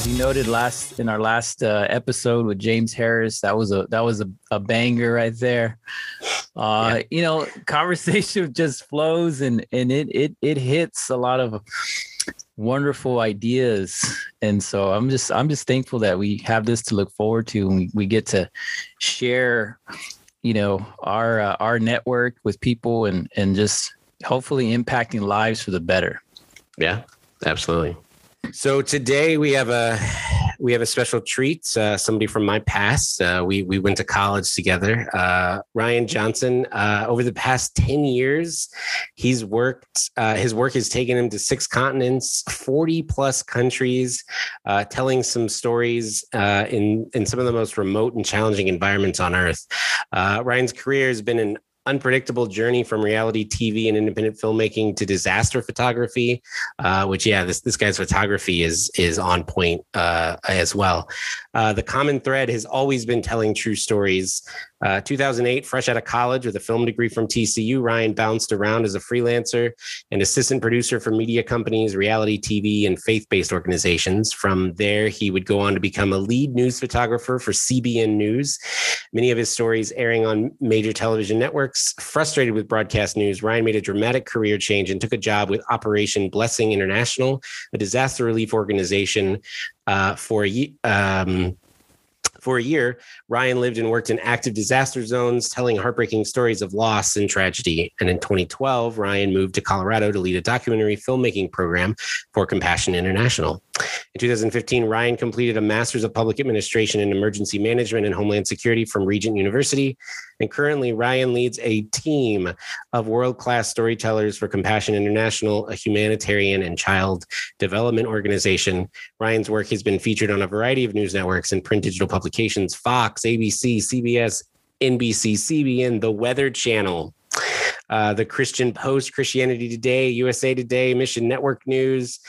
as you noted last in our last uh, episode with James Harris, that was a that was a, a banger right there. Uh, yeah. You know, conversation just flows and and it it it hits a lot of wonderful ideas, and so I'm just I'm just thankful that we have this to look forward to, and we, we get to share, you know, our uh, our network with people and and just hopefully impacting lives for the better. Yeah, absolutely. So today we have a we have a special treat. Uh, somebody from my past. Uh, we we went to college together. Uh, Ryan Johnson. Uh, over the past ten years, he's worked. Uh, his work has taken him to six continents, forty plus countries, uh, telling some stories in in some of the most remote and challenging environments on Earth. Ryan's career has been an unpredictable journey from reality TV and independent filmmaking to disaster photography, uh, which yeah, this this guy's photography is is on point uh, as well. Uh, the common thread has always been telling true stories. Uh, 2008, fresh out of college with a film degree from TCU, Ryan bounced around as a freelancer and assistant producer for media companies, reality TV, and faith based organizations. From there, he would go on to become a lead news photographer for CBN News. Many of his stories airing on major television networks. Frustrated with broadcast news, Ryan made a dramatic career change and took a job with Operation Blessing International, a disaster relief organization uh, for um, for a year, Ryan lived and worked in active disaster zones, telling heartbreaking stories of loss and tragedy. And in 2012, Ryan moved to Colorado to lead a documentary filmmaking program for Compassion International. In 2015, Ryan completed a Master's of Public Administration in Emergency Management and Homeland Security from Regent University. And currently, Ryan leads a team of world class storytellers for Compassion International, a humanitarian and child development organization. Ryan's work has been featured on a variety of news networks and print digital publications Fox, ABC, CBS, NBC, CBN, The Weather Channel. Uh, the Christian Post, Christianity Today, USA Today, Mission Network News.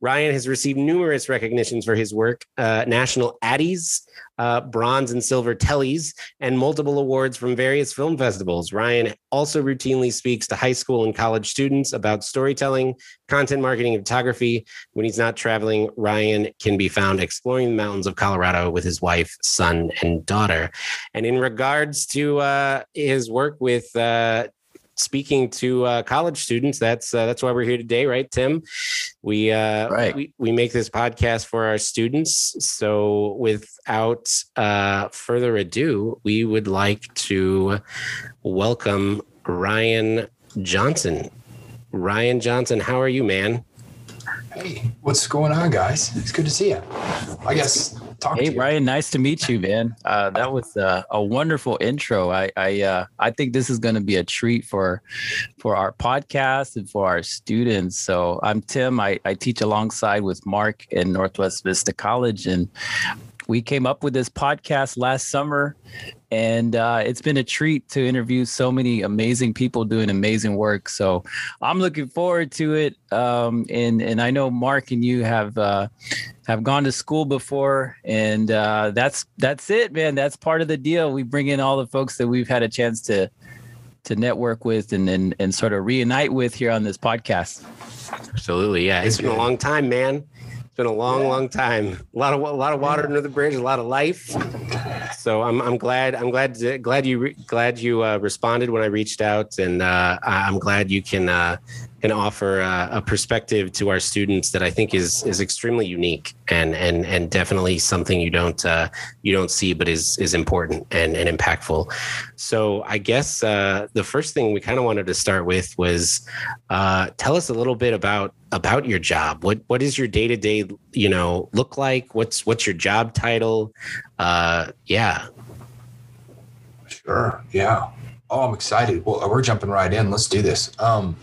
Ryan has received numerous recognitions for his work, uh, national Addies, uh, bronze and silver Tellys, and multiple awards from various film festivals. Ryan also routinely speaks to high school and college students about storytelling, content marketing, and photography. When he's not traveling, Ryan can be found exploring the mountains of Colorado with his wife, son, and daughter. And in regards to uh, his work with uh, speaking to uh, college students. That's uh, that's why we're here today, right, Tim? We uh, right. we we make this podcast for our students. So, without uh, further ado, we would like to welcome Ryan Johnson. Ryan Johnson, how are you, man? Hey, what's going on, guys? It's good to see you. I guess talk hey, Ryan, nice to meet you, man. Uh, that was uh, a wonderful intro. I I uh, I think this is going to be a treat for for our podcast and for our students. So I'm Tim. I, I teach alongside with Mark in Northwest Vista College, and we came up with this podcast last summer and uh, it's been a treat to interview so many amazing people doing amazing work. So i'm looking forward to it um, and and i know mark and you have uh, have gone to school before and uh, that's that's it man. That's part of the deal. We bring in all the folks that we've had a chance to to network with and and, and sort of reunite with here on this podcast. Absolutely yeah. It's been a long time man been a long, yeah. long time. A lot of a lot of water yeah. under the bridge, a lot of life. So I'm I'm glad I'm glad glad you glad you uh, responded when I reached out, and uh, I'm glad you can uh, can offer a, a, perspective to our students that I think is is extremely unique and and and definitely something you don't uh, you don't see, but is is important and and impactful. So I guess uh, the first thing we kind of wanted to start with was uh, tell us a little bit about about your job. What what is your day to day you know look like? What's what's your job title? Uh, yeah. Sure. Yeah. Oh, I'm excited. Well, we're jumping right in. Let's do this. Um,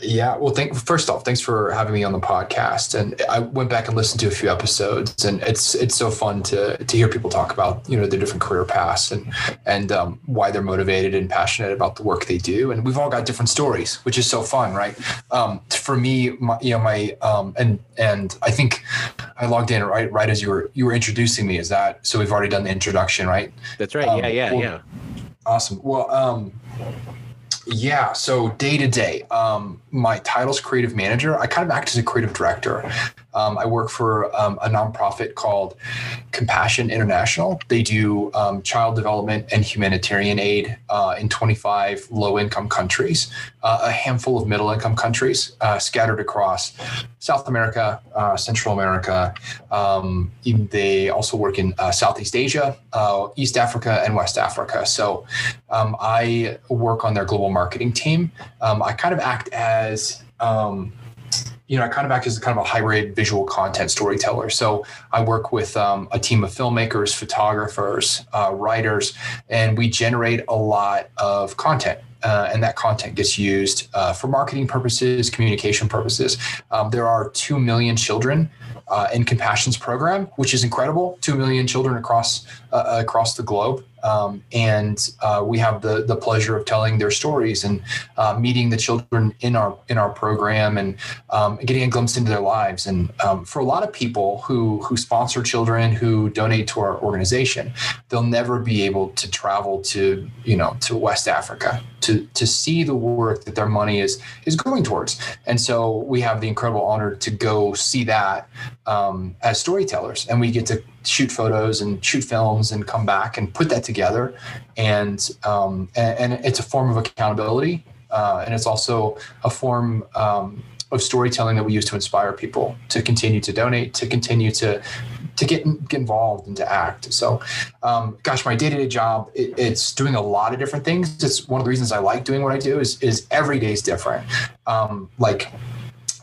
yeah. Well, thank first off, thanks for having me on the podcast. And I went back and listened to a few episodes, and it's it's so fun to to hear people talk about you know the different career paths and and um, why they're motivated and passionate about the work they do. And we've all got different stories, which is so fun, right? Um, for me, my, you know, my um, and and I think I logged in right right as you were you were introducing me. Is that so? We've already done the introduction, right? That's right. Um, yeah, yeah, well, yeah Awesome. Well, um, Yeah. So day to day, um, my title's creative manager. I kind of act as a creative director. Um, I work for um, a nonprofit called Compassion International. They do um, child development and humanitarian aid uh, in 25 low income countries, uh, a handful of middle income countries uh, scattered across South America, uh, Central America. Um, they also work in uh, Southeast Asia, uh, East Africa, and West Africa. So um, I work on their global marketing team. Um, I kind of act as um, you know, I kind of act as kind of a hybrid visual content storyteller. So I work with um, a team of filmmakers, photographers, uh, writers, and we generate a lot of content. Uh, and that content gets used uh, for marketing purposes, communication purposes. Um, there are 2 million children uh, in Compassion's program, which is incredible. 2 million children across uh, across the globe. Um, and uh, we have the the pleasure of telling their stories and uh, meeting the children in our in our program and um, getting a glimpse into their lives. And um, for a lot of people who who sponsor children who donate to our organization, they'll never be able to travel to you know to West Africa to to see the work that their money is is going towards. And so we have the incredible honor to go see that um, as storytellers, and we get to shoot photos and shoot films and come back and put that together. And um, and, and, it's a form of accountability, uh, and it's also a form. Um, of storytelling that we use to inspire people to continue to donate, to continue to to get, get involved and to act. So, um, gosh, my day to day job it, it's doing a lot of different things. It's one of the reasons I like doing what I do is is every day is different. Um, like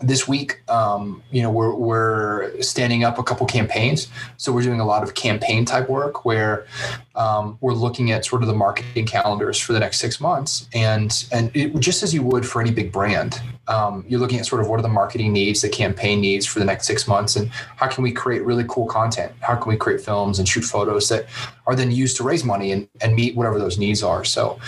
this week, um, you know, we're, we're standing up a couple campaigns. So we're doing a lot of campaign type work where um, we're looking at sort of the marketing calendars for the next six months. And, and it, just as you would for any big brand, um, you're looking at sort of what are the marketing needs, the campaign needs for the next six months, and how can we create really cool content? How can we create films and shoot photos that are then used to raise money and, and meet whatever those needs are? So,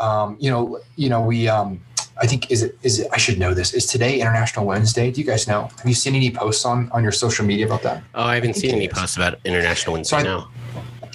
um, you know, you know, we, um, I think is it is it I should know this. Is today International Women's Day? Do you guys know? Have you seen any posts on on your social media about that? Oh, I haven't I seen any posts about International Women's so Day. No.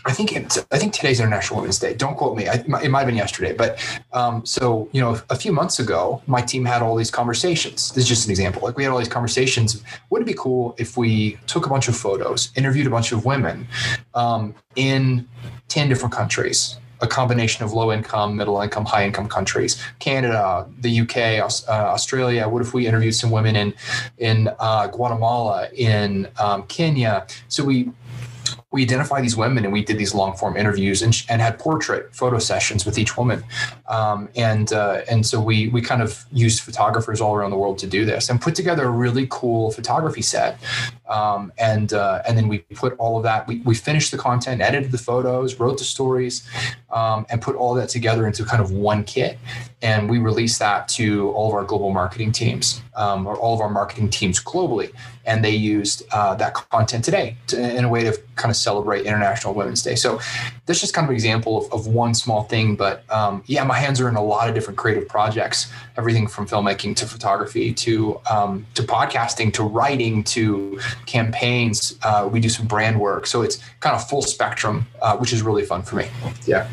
I think it's, I think today's International Women's Day. Don't quote me. I, it might have been yesterday, but um, so you know, a few months ago, my team had all these conversations. This is just an example. Like we had all these conversations. Would it be cool if we took a bunch of photos, interviewed a bunch of women um, in ten different countries, a combination of low income, middle income, high income countries, Canada, the UK, uh, Australia. What if we interviewed some women in in uh, Guatemala, in um, Kenya? So we we identified these women and we did these long form interviews and, and had portrait photo sessions with each woman. Um, and uh, and so we we kind of used photographers all around the world to do this and put together a really cool photography set. Um, and uh, and then we put all of that. We, we finished the content, edited the photos, wrote the stories, um, and put all that together into kind of one kit. And we released that to all of our global marketing teams um, or all of our marketing teams globally and they used uh, that content today to, in a way to kind of celebrate International Women's Day. So that's just kind of an example of, of one small thing. But um, yeah, my hands are in a lot of different creative projects, everything from filmmaking to photography to um, to podcasting to writing to campaigns. Uh, we do some brand work, so it's kind of full spectrum, uh, which is really fun for me. Yeah.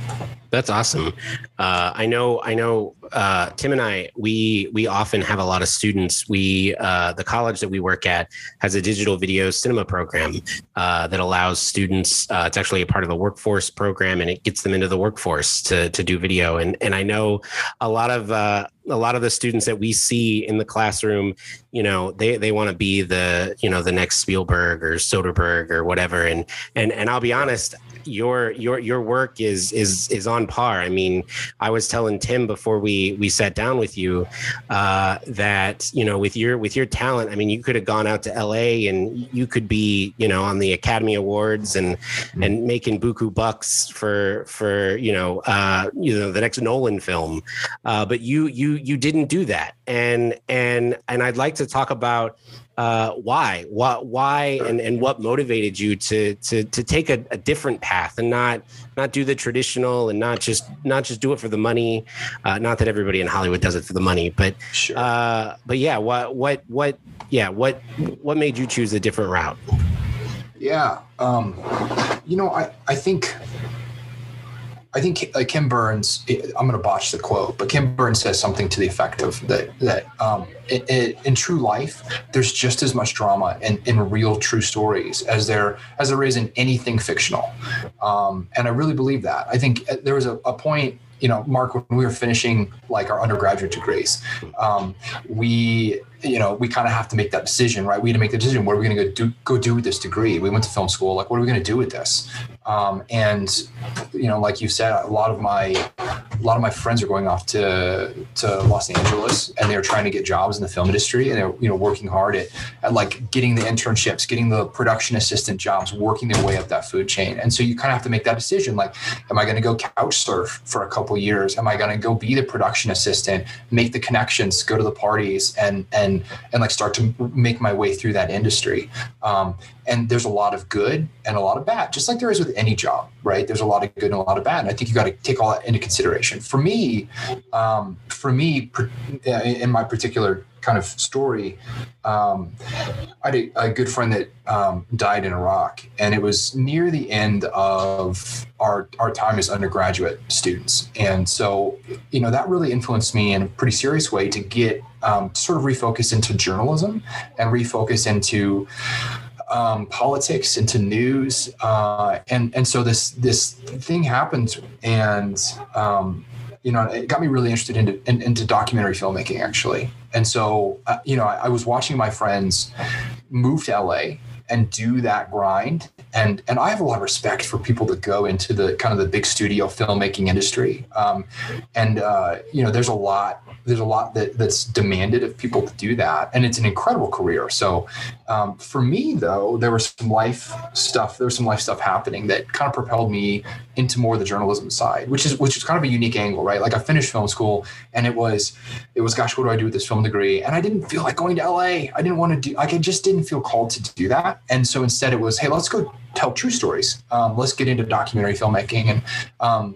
That's awesome. Uh, I know. I know. Uh, Tim and I, we we often have a lot of students. We uh, the college that we work at has a digital video cinema program uh, that allows students. Uh, it's actually a part of the workforce program, and it gets them into the workforce to to do video. And and I know a lot of uh, a lot of the students that we see in the classroom, you know, they they want to be the you know the next Spielberg or Soderbergh or whatever. And and and I'll be honest, your your your work is is is on par. I mean, I was telling Tim before we we sat down with you uh, that you know with your with your talent, I mean, you could have gone out to L.A. and you could be you know on the Academy Awards and mm-hmm. and making buku bucks for for you know uh, you know the next Nolan film, uh, but you you you didn't do that, and and and I'd like to talk about uh, why, what, why, and, and what motivated you to to to take a, a, different path and not not do the traditional and not just not just do it for the money. Uh, not that everybody in Hollywood does it for the money, but sure. uh, but yeah, what what what yeah what what made you choose a different route? Yeah, um, you know, I I think I think uh, Ken Burns. I'm going to botch the quote, but Ken Burns says something to the effect of that that um, it, it, in true life, there's just as much drama in, in real true stories as there as there is in anything fictional, um, and I really believe that. I think uh, there was a, a point you know, Mark, when we were finishing like our undergraduate degrees, um, we you know, we kind of have to make that decision, right? We had to make the decision. What are we going to go do? Go do with this degree? We went to film school. Like, what are we going to do with this? Um, and you know, like you said, a lot of my a lot of my friends are going off to to Los Angeles, and they're trying to get jobs in the film industry, and they're you know working hard at, at like getting the internships, getting the production assistant jobs, working their way up that food chain. And so you kind of have to make that decision. Like, am I going to go couch surf for a couple years? Am I going to go be the production assistant, make the connections, go to the parties, and and and like start to make my way through that industry. Um, and there's a lot of good and a lot of bad, just like there is with any job, right? There's a lot of good and a lot of bad, and I think you got to take all that into consideration. For me, um, for me, uh, in my particular kind of story, um, I had a, good friend that um, died in Iraq, and it was near the end of our our time as undergraduate students, and so you know that really influenced me in a pretty serious way to get um, sort of refocus into journalism and refocus into um, politics, into news, uh, and and so this this thing happened, and um, you know it got me really interested into in, into documentary filmmaking actually, and so uh, you know I, I was watching my friends move to LA and do that grind. And and I have a lot of respect for people that go into the kind of the big studio filmmaking industry. Um, and uh, you know there's a lot there's a lot that, that's demanded of people to do that. And it's an incredible career. So um, for me though there was some life stuff there was some life stuff happening that kind of propelled me into more the journalism side which is which is kind of a unique angle right? Like i finished film school and it was it was gosh what do i do with this film degree? And i didn't feel like going to la i didn't want to do like i just didn't feel called to do that. And so instead it was hey let's go tell true stories. Um, let's get into documentary filmmaking and um,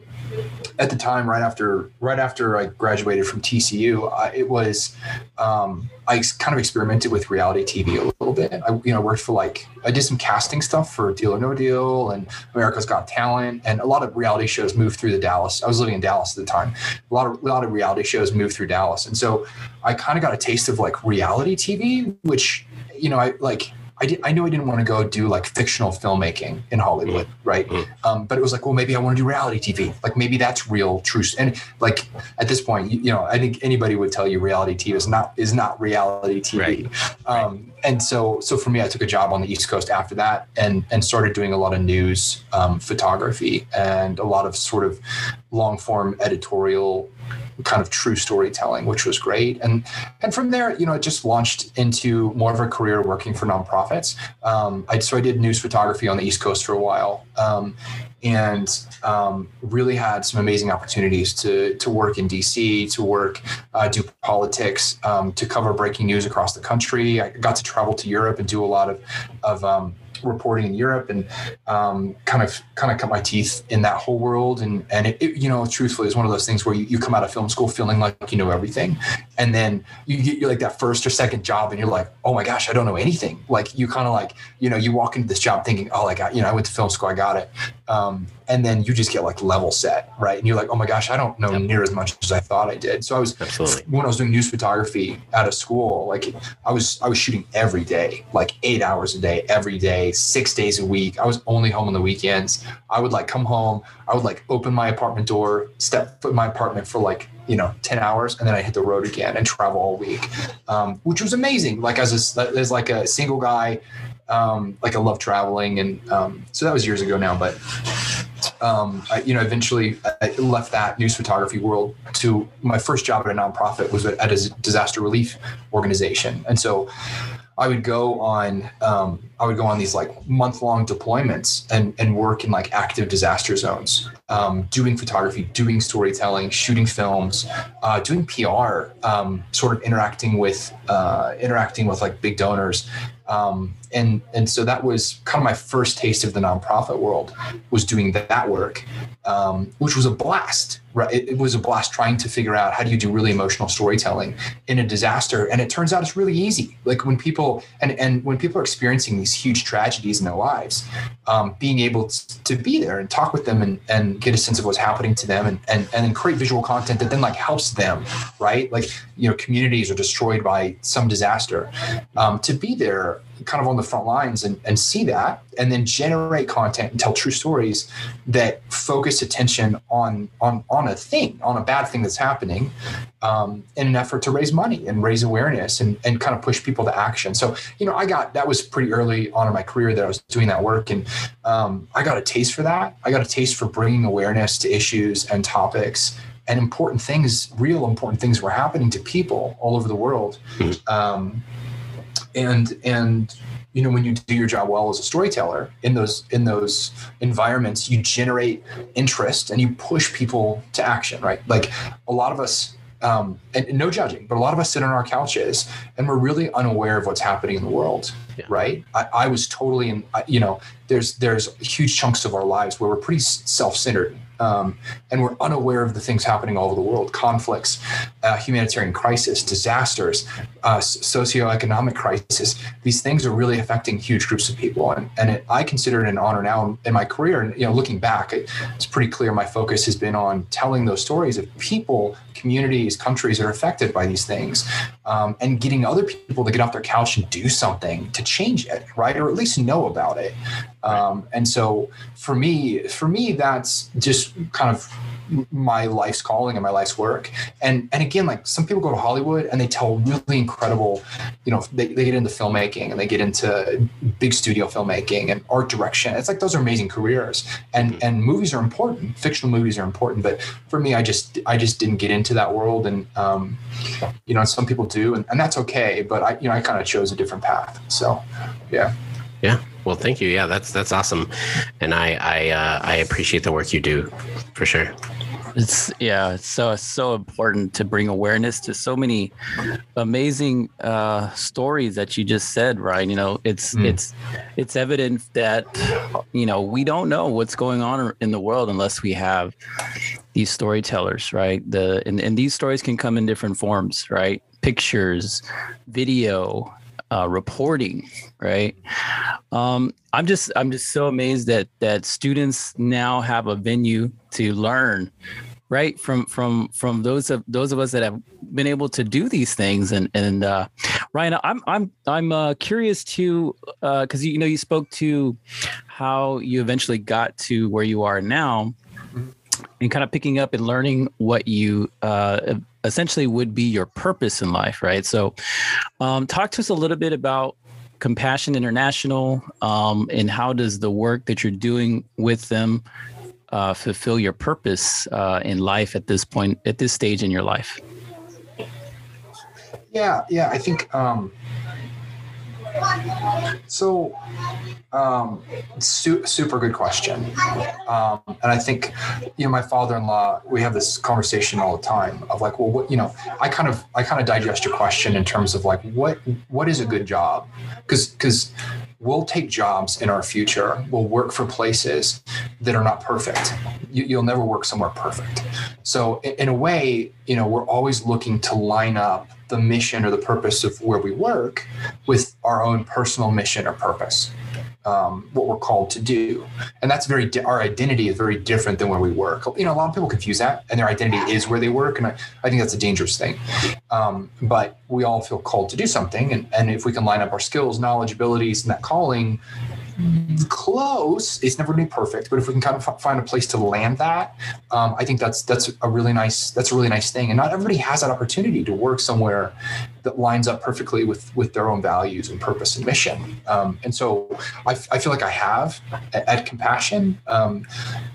at the time, right after right after I graduated from TCU, uh, it was um, I kind of experimented with reality TV a little bit. I you know worked for like I did some casting stuff for Deal or No Deal and America's Got Talent, and a lot of reality shows moved through the Dallas. I was living in Dallas at the time. A lot of a lot of reality shows moved through Dallas, and so I kind of got a taste of like reality TV, which you know I like I, did, I knew I didn't want to go do like fictional filmmaking in Hollywood, mm-hmm. right? Mm-hmm. Um, but it was like, well, maybe I want to do reality TV. Like maybe that's real, true. And like at this point, you, you know, I think anybody would tell you reality TV is not is not reality TV. Right. Um, right. And so, so for me, I took a job on the East Coast after that, and and started doing a lot of news um, photography and a lot of sort of long form editorial kind of true storytelling, which was great. And and from there, you know, it just launched into more of a career working for nonprofits. Um, I, so I did news photography on the East Coast for a while, um, and um, really had some amazing opportunities to to work in DC, to work, uh, do politics, um, to cover breaking news across the country. I got to travel to Europe and do a lot of of um, reporting in Europe and um, kind of kind of cut my teeth in that whole world. And and it, it, you know, truthfully, it's one of those things where you, you come out of film school feeling like you know everything, and then you get like that first or second job, and you're like, oh my gosh, I don't know anything. Like you kind of like you know you walk into this job thinking, oh, I got you know I went to film school, I got it. Um, and then you just get like level set, right? And you're like, oh my gosh, I don't know yep. near as much as I thought I did. So I was Absolutely. when I was doing news photography out of school, like I was I was shooting every day, like eight hours a day, every day, six days a week. I was only home on the weekends. I would like come home, I would like open my apartment door, step foot in my apartment for like you know 10 hours and then i hit the road again and travel all week um, which was amazing like as a as like a single guy um, like i love traveling and um, so that was years ago now but um, I, you know, eventually I left that news photography world to my first job at a nonprofit was at a disaster relief organization, and so I would go on um, I would go on these like month long deployments and and work in like active disaster zones, um, doing photography, doing storytelling, shooting films, uh, doing PR, um, sort of interacting with uh, interacting with like big donors, Um, and and so that was kind of my first taste of the nonprofit world was doing that work, um, which was a blast. Right, it, it, was a blast trying to figure out how do you do really emotional storytelling in a disaster, and it turns out it's really easy. Like when people and and when people are experiencing these huge tragedies in their lives, um, being able to, be there and talk with them and and get a sense of what's happening to them, and and and then create visual content that then like helps them. Right, like you know communities are destroyed by some disaster. Um, to be there kind of on the front lines and, and see that and then generate content and tell true stories that focus attention on on on a thing on a bad thing that's happening um, in an effort to raise money and raise awareness and, and kind of push people to action. So you know i got that was pretty early on in my career that i was doing that work and um, i got a taste for that. I got a taste for bringing awareness to issues and topics and important things real important things were happening to people all over the world. Hmm. um, and and you know when you do your job well as a storyteller in those in those environments you generate interest and you push people to action right? Like a lot of us um, and, no judging, but a lot of us sit on our couches and we're really unaware of what's happening in the world, yeah. right? I, I, was totally in, you know, there's there's huge chunks of our lives where we're pretty self-centered um, and we're unaware of the things happening all over the world conflicts uh, humanitarian crisis disasters uh, socioeconomic crisis these things are really affecting huge groups of people and, and it, i consider it an honor now in my career and you know looking back it, it's pretty clear my focus has been on telling those stories of people communities countries that are affected by these things um, and getting other people to get off their couch and do something to change it right? Or at least know about it. Um, and so for me, for me, that's just kind of my life's calling and my life's work. And and again, like some people go to Hollywood and they tell really incredible, you know, they, they get into filmmaking and they get into big studio filmmaking and art direction. It's like those are amazing careers. And mm-hmm. and movies are important. Fictional movies are important. But for me, I just I just didn't get into that world. And um, you know, some people do, and, and that's okay. But I, you know, I kind of chose a different path. So yeah. Yeah. Well, thank you. Yeah, that's that's awesome, and I I uh, I appreciate the work you do, for sure. It's yeah, it's so so important to bring awareness to so many amazing uh, stories that you just said, right? You know, it's mm. it's it's evident that you know we don't know what's going on in the world unless we have these storytellers, right? The and, and these stories can come in different forms, right? Pictures, video, uh, reporting, right? Um, I'm just I'm just so amazed that that students now have a venue to learn, right? From from from those of those of us that have been able to do these things. And and uh, Ryan, I'm I'm I'm uh, curious too because uh, you know you spoke to how you eventually got to where you are now and kind of picking up and learning what you uh, essentially would be your purpose in life, right? So, um, talk to us a little bit about Compassion International um, and how does the work that you're doing with them uh, fulfill your purpose uh, in life at this point, at this stage in your life? Yeah, yeah, I think. Um, so, um, su- super good question. Um, and I think, you know, my father-in-law, we have this conversation all the time of like, well, what, you know, I kind of, I kind of digest your question in terms of like, what, what is a good job? Cause, cause we'll take jobs in our future. We'll work for places that are not perfect. You, will never work somewhere perfect. So in, in a way, you know, we're always looking to line up the mission or the purpose of where we work with our own personal mission or purpose um, what we're called to do and that's very di- our identity is very different than where we work you know a lot of people confuse that and their identity is where they work and i, I think that's a dangerous thing um, but we all feel called to do something and, and if we can line up our skills knowledge abilities and that calling close. It's never going to be perfect, but if we can kind of f- find a place to land that, um, I think that's that's a really nice that's a really nice thing. And not everybody has that opportunity to work somewhere that lines up perfectly with with their own values and purpose and mission. Um, and so I, I, feel like I have at, at Compassion. Um,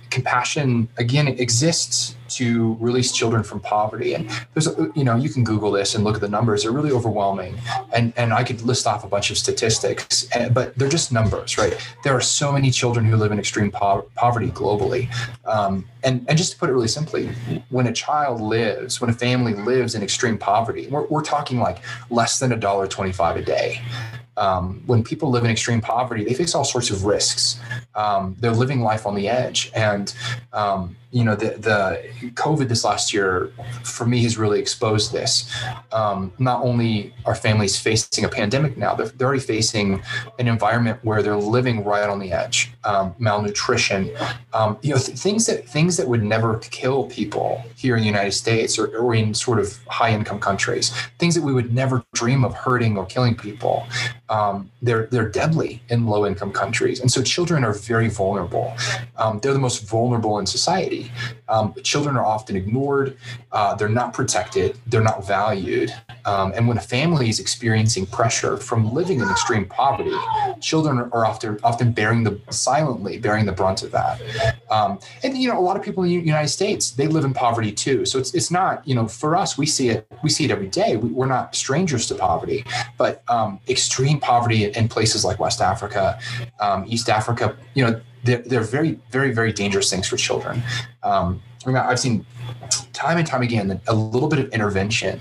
compassion again exists to release children from poverty. And there's you know you can google this and look at the numbers. They're really overwhelming. And and i could list off a bunch of statistics eh, but they're just numbers right? There are so many children who live in extreme po- poverty globally. Um, and and just to put it really simply when a child lives when a family lives in extreme poverty we're, we're talking like less than a dollar 25 a day um, when people live in extreme poverty, they face all sorts of risks. Um, they're living life on the edge, and um, you know the the COVID this last year for me has really exposed this. Um, not only are families facing a pandemic now, they're, they're already facing an environment where they're living right on the edge, um, malnutrition, um, you know th- things that things that would never kill people here in the United States or, or in sort of high income countries, things that we would never dream of hurting or killing people. Um, they're they're deadly in low income countries, and so children are very vulnerable. Um, they're the most vulnerable in society um, children are often ignored. Uh, they're not protected. They're not valued. Um, and when a family is experiencing pressure from living in extreme poverty, children are often often bearing the silently bearing the brunt of that. Um, and you know, a lot of people in the United States they live in poverty too. So it's it's not you know for us we see it we see it every day. We, are not strangers to poverty, but um, extreme poverty in places like West Africa, um, East Africa, you know they're, they're very, very, very dangerous things for children. Um, I mean, I've seen time and time again that a little bit of intervention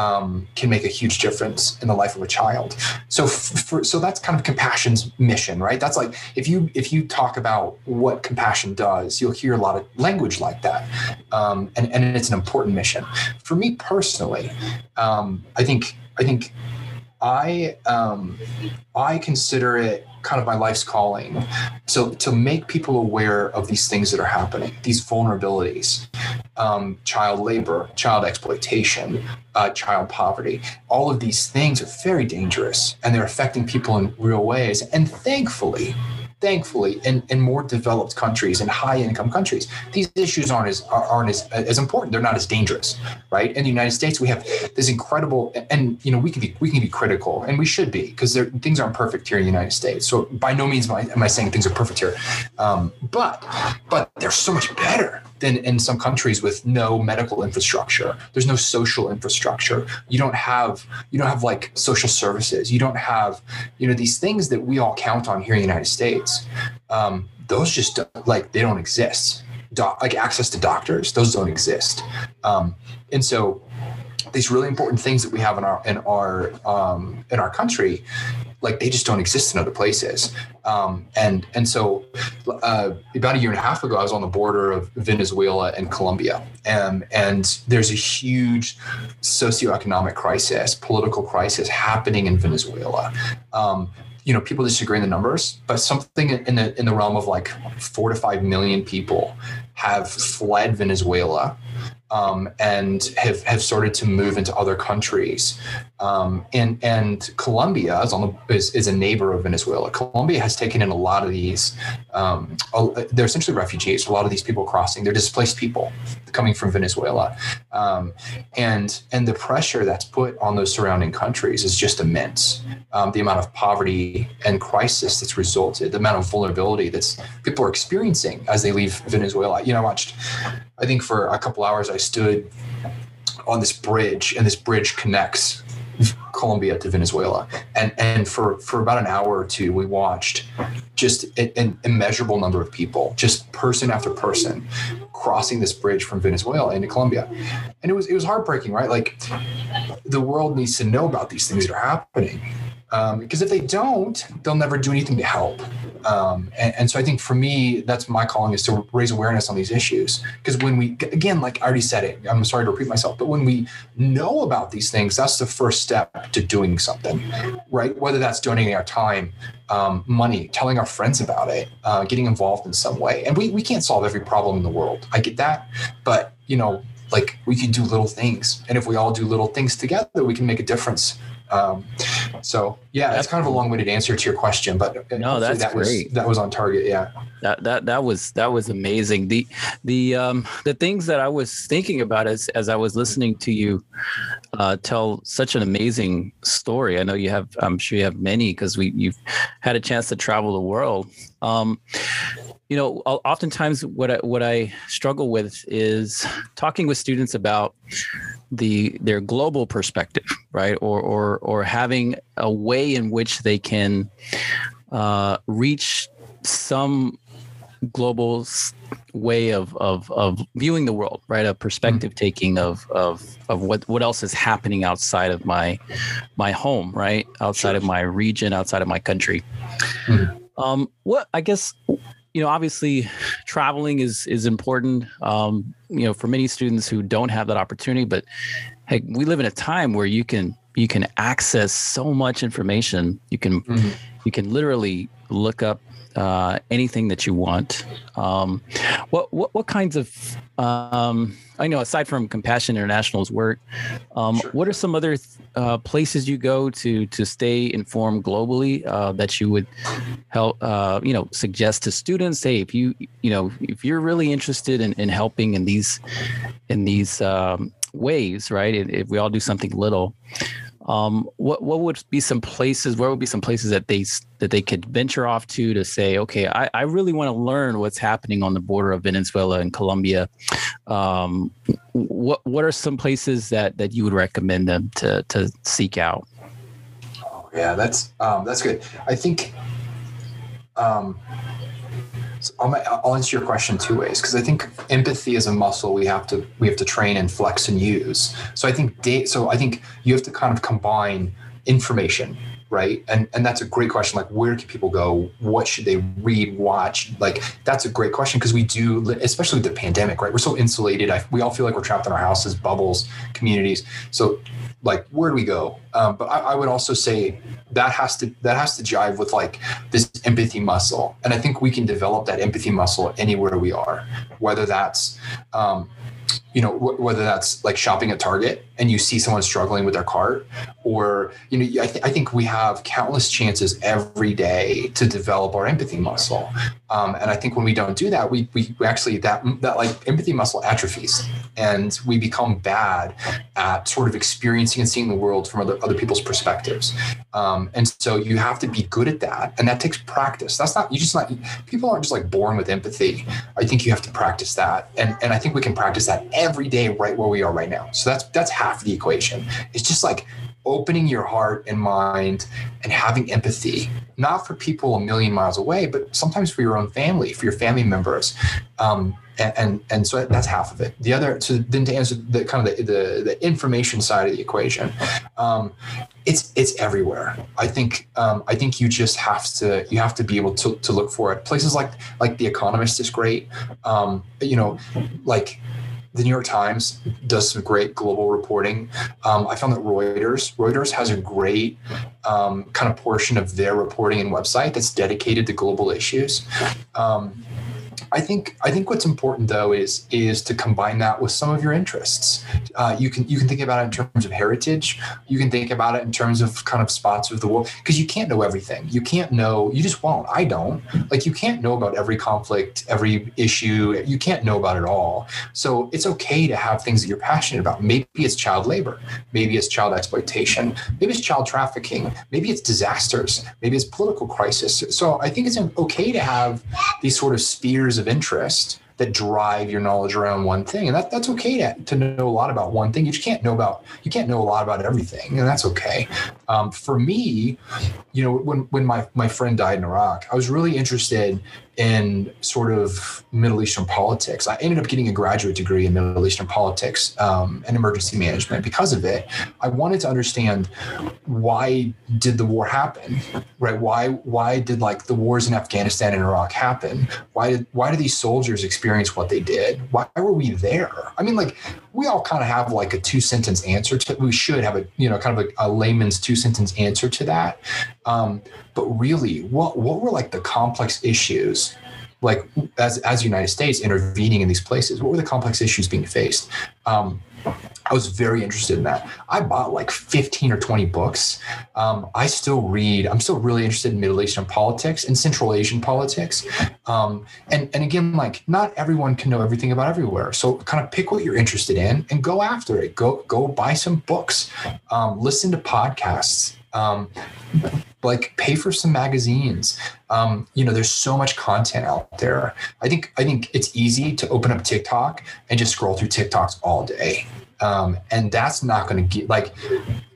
um, can make a huge difference in the life of a child. So, for, so that's kind of compassion's mission, right? That's like if you if you talk about what compassion does, you'll hear a lot of language like that, um, and and it's an important mission. For me personally, um, I think I think I um, I consider it kind of my life's calling so to make people aware of these things that are happening these vulnerabilities um, child labor child exploitation uh, child poverty. All of these things are very dangerous and they're affecting people in real ways. And thankfully thankfully in, in more developed countries and high income countries these issues aren't as aren't as, as important. They're not as dangerous right? In the united states we have this incredible and you know we can be we can be critical and we should be because things aren't perfect here in the united states. So by no means am I, am I saying things are perfect here. Um, but but they're so much better than in some countries with no medical infrastructure. There's no social infrastructure. You don't have you don't have like social services. You don't have you know these things that we all count on here in the united states. Um, those just like they don't exist. Like access to doctors those don't exist. Um, and so these really important things that we have in our in our um, in our country like they just don't exist in other places. Um, and and so uh, about a year and a half ago, I was on the border of Venezuela and Colombia, and and there's a huge socioeconomic crisis, political crisis happening in Venezuela. Um, you know, people disagree in the numbers, but something in the in the realm of like four to five million people have fled Venezuela um, and have, have started to move into other countries. Um, and and Colombia is, on the, is, is, a neighbor of Venezuela. Colombia has taken in a lot of these. Um, they're essentially refugees. A lot of these people crossing. They're displaced people coming from Venezuela, um, and and the pressure that's put on those surrounding countries is just immense. Um, the amount of poverty and crisis that's resulted, the amount of vulnerability that's people are experiencing as they leave Venezuela. You know, I watched. I think for a couple hours I stood on this bridge, and this bridge connects Colombia to Venezuela. And and for for about an hour or two, we watched just an immeasurable number of people, just person after person, crossing this bridge from Venezuela into Colombia. And it was it was heartbreaking, right? Like the world needs to know about these things that are happening. Um, because if they don't, they'll never do anything to help. Um, and, and, so I think for me, that's my calling is to raise awareness on these issues. Because when we, again, like I already said it, I'm sorry to repeat myself, but when we know about these things, that's the first step to doing something, right? Whether that's donating our time, um, money, telling our friends about it, uh, getting involved in some way. And we, we can't solve every problem in the world. I get that. But, you know, like we can do little things. And if we all do little things together, we can make a difference um, so yeah, that's kind of a long-winded answer to your question, but no, that's that great. Was, that was on target. Yeah. That, that, that was, that was amazing. The, the, um, the things that I was thinking about as, as I was listening to you, uh, tell such an amazing story. I know you have, I'm sure you have many because we, you've had a chance to travel the world. Um, you know, oftentimes what I, what I struggle with is talking with students about the their global perspective, right? Or or or having a way in which they can uh, reach some global way of of of viewing the world, right? A perspective mm-hmm. taking of of of what what else is happening outside of my my home, right? Outside of my region, outside of my country. Mm-hmm. Um, what I guess you know obviously traveling is is important um, you know for many students who don't have that opportunity but hey we live in a time where you can you can access so much information you can mm-hmm. you can literally look up uh, anything that you want. Um, what, what what kinds of um, I know aside from Compassion International's work, um, sure. what are some other uh, places you go to to stay informed globally uh, that you would help uh, you know suggest to students? Hey, if you you know if you're really interested in, in helping in these in these um, ways, right? If we all do something little um, what what would be some places? Where would be some places that they that they could venture off to to say, okay, I, I really want to learn what's happening on the border of Venezuela and Colombia. Um, what what are some places that that you would recommend them to to seek out? Oh, yeah, that's um, that's good. I think. Um, so I'll, I'll answer your question two ways because I think empathy is a muscle we have to we have to train and flex and use. So I think da- so I think you have to kind of combine information right? And and that's a great question like where can people go? What should they read watch? Like that's a great question because we do especially with the pandemic right? We're so insulated. I, we all feel like we're trapped in our houses bubbles communities. So like where do we go? Um, but I, I, would also say that has to that has to jive with like this empathy muscle. And i think we can develop that empathy muscle anywhere we are whether that's um, you know whether that's like shopping at target and you see someone struggling with their cart or you know I, th- I think we have countless chances every day to develop our empathy muscle. Um, and i think when we don't do that we, we, we actually that that like empathy muscle atrophies and we become bad at sort of experiencing and seeing the world from other, other people's perspectives. Um, and so you have to be good at that and that takes practice. That's not you just not people aren't just like born with empathy. I think you have to practice that and and i think we can practice that every day right where we are right now so that's that's half the equation it's just like opening your heart and mind and having empathy, not for people a million miles away, but sometimes for your own family, for your family members. Um, and, and, and so that's half of it. The other, so then to answer the kind of the, the, the information side of the equation, um, it's it's everywhere. I think um, I think you just have to you have to be able to, to look for it. Places like like The Economist is great. Um, you know, like the New York Times does some great global reporting. Um, I found that Reuters Reuters has a great um, kind of portion of their reporting and website that's dedicated to global issues. Um, I think I think what's important though is is to combine that with some of your interests. Uh, you can you can think about it in terms of heritage. You can think about it in terms of kind of spots of the world because you can't know everything. You can't know. You just won't. I don't. Like you can't know about every conflict, every issue. You can't know about it all. So it's okay to have things that you're passionate about. Maybe it's child labor. Maybe it's child exploitation. Maybe it's child trafficking. Maybe it's disasters. Maybe it's political crisis. So I think it's okay to have these sort of spheres of interest that drive your knowledge around one thing. And that, that's okay to, to know a lot about one thing. You can't know about you can't know a lot about everything and that's okay. Um, for me you know when, when my, my friend died in iraq i was really interested in sort of Middle Eastern politics. I ended up getting a graduate degree in Middle Eastern politics um, and emergency management because of it. I wanted to understand why did the war happen, right? Why why did like the wars in Afghanistan and Iraq happen? Why did why did these soldiers experience what they did? Why were we there? I mean, like we all kind of have like a two sentence answer to. We should have a you know kind of a, a layman's two sentence answer to that. Um, but really, what what were like the complex issues? Like as as the United States intervening in these places, what were the complex issues being faced? Um, I was very interested in that. I bought like 15 or 20 books. Um, I still read, I'm still really interested in Middle Eastern politics and Central Asian politics. Um, and, and again, like not everyone can know everything about everywhere. So kind of pick what you're interested in and go after it. Go, go buy some books, um, listen to podcasts. Um, like pay for some magazines. Um, you know there's so much content out there. I think i think it's easy to open up tiktok and just scroll through tiktoks all day um, and that's not going to get like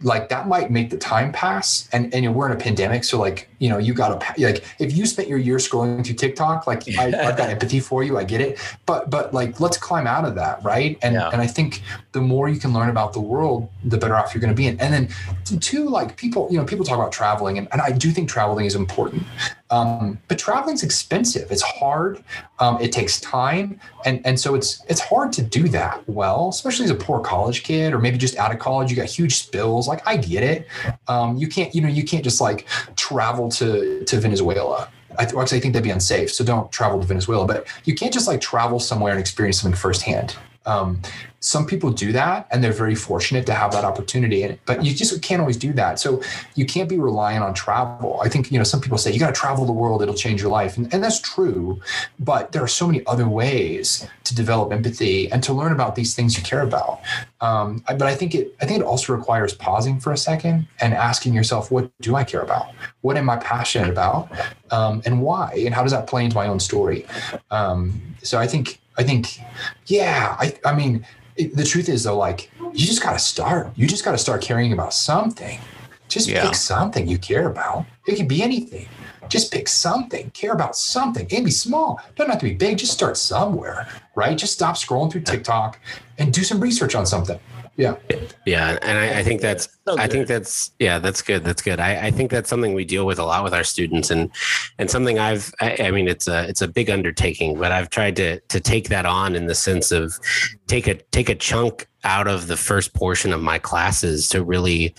like that might make the time pass. And and you know, we're in a pandemic so like you know you got to like if you spent your year scrolling through tiktok like I, have got empathy for you i get it. But but like let's climb out of that right? And yeah. and i think the more you can learn about the world the better off you're going to be in. And then two like people you know people talk about traveling and, and i do think traveling is important um, but traveling's expensive. It's hard. Um, it takes time. And and so it's it's hard to do that well especially as a poor college kid or maybe just out of college. You got huge spills. Like i get it. Um, you can't you know you can't just like travel to to venezuela. I, I think that'd be unsafe. So don't travel to Venezuela. But you can't just like travel somewhere and experience something firsthand. Um, some people do that and they're very fortunate to have that opportunity but you just can't always do that. So you can't be reliant on travel. I think you know some people say you got to travel the world it'll change your life and, and that's true but there are so many other ways to develop empathy and to learn about these things you care about. Um, but i think it i think it also requires pausing for a second and asking yourself what do i care about? What am i passionate about? Um, and why? And how does that play into my own story? Um, so i think I think, yeah, I, I mean, it, the truth is though, like you just got to start. You just got to start caring about something. Just yeah. pick something you care about. It can be anything. Just pick something. Care about something. It can be small. It doesn't have to be big. Just start somewhere, right? Just stop scrolling through TikTok and do some research on something. Yeah. Yeah. And I, I think that's, so I think that's, yeah, that's good. That's good. I, I, think that's something we deal with a lot with our students and, and something I've, I, I, mean, it's a, it's a big undertaking, but I've tried to, to take that on in the sense of take a, take a chunk out of the first portion of my classes to really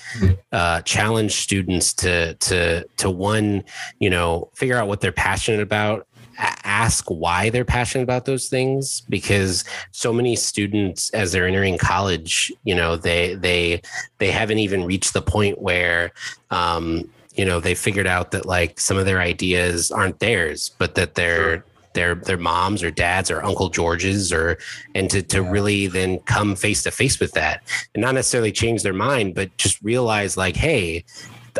uh, challenge students to, to, to one, you know, figure out what they're passionate about ask why they're passionate about those things because so many students as they're entering college you know they they they haven't even reached the point where um you know they figured out that like some of their ideas aren't theirs but that they're their their moms or dads or uncle george's or and to, to really then come face to face with that and not necessarily change their mind but just realize like hey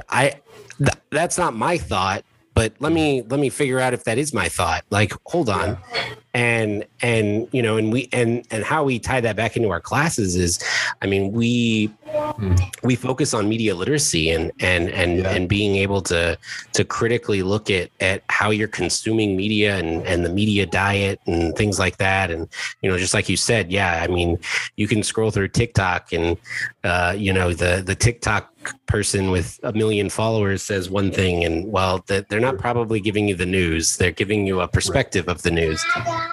i th- that's not my thought but let hmm. me let me figure out if that is my thought. Like hold on. Yeah. And and you know and we and and how we tie that back into our classes is i mean we mm. we focus on media literacy and and and yeah. and being able to to critically look at at how you're consuming media and and the media diet and things like that. And you know just like you said yeah i mean you can scroll through tiktok and uh you know the the tiktok person with a million followers says one thing and well they're not probably giving you the news. They're giving you a perspective of the news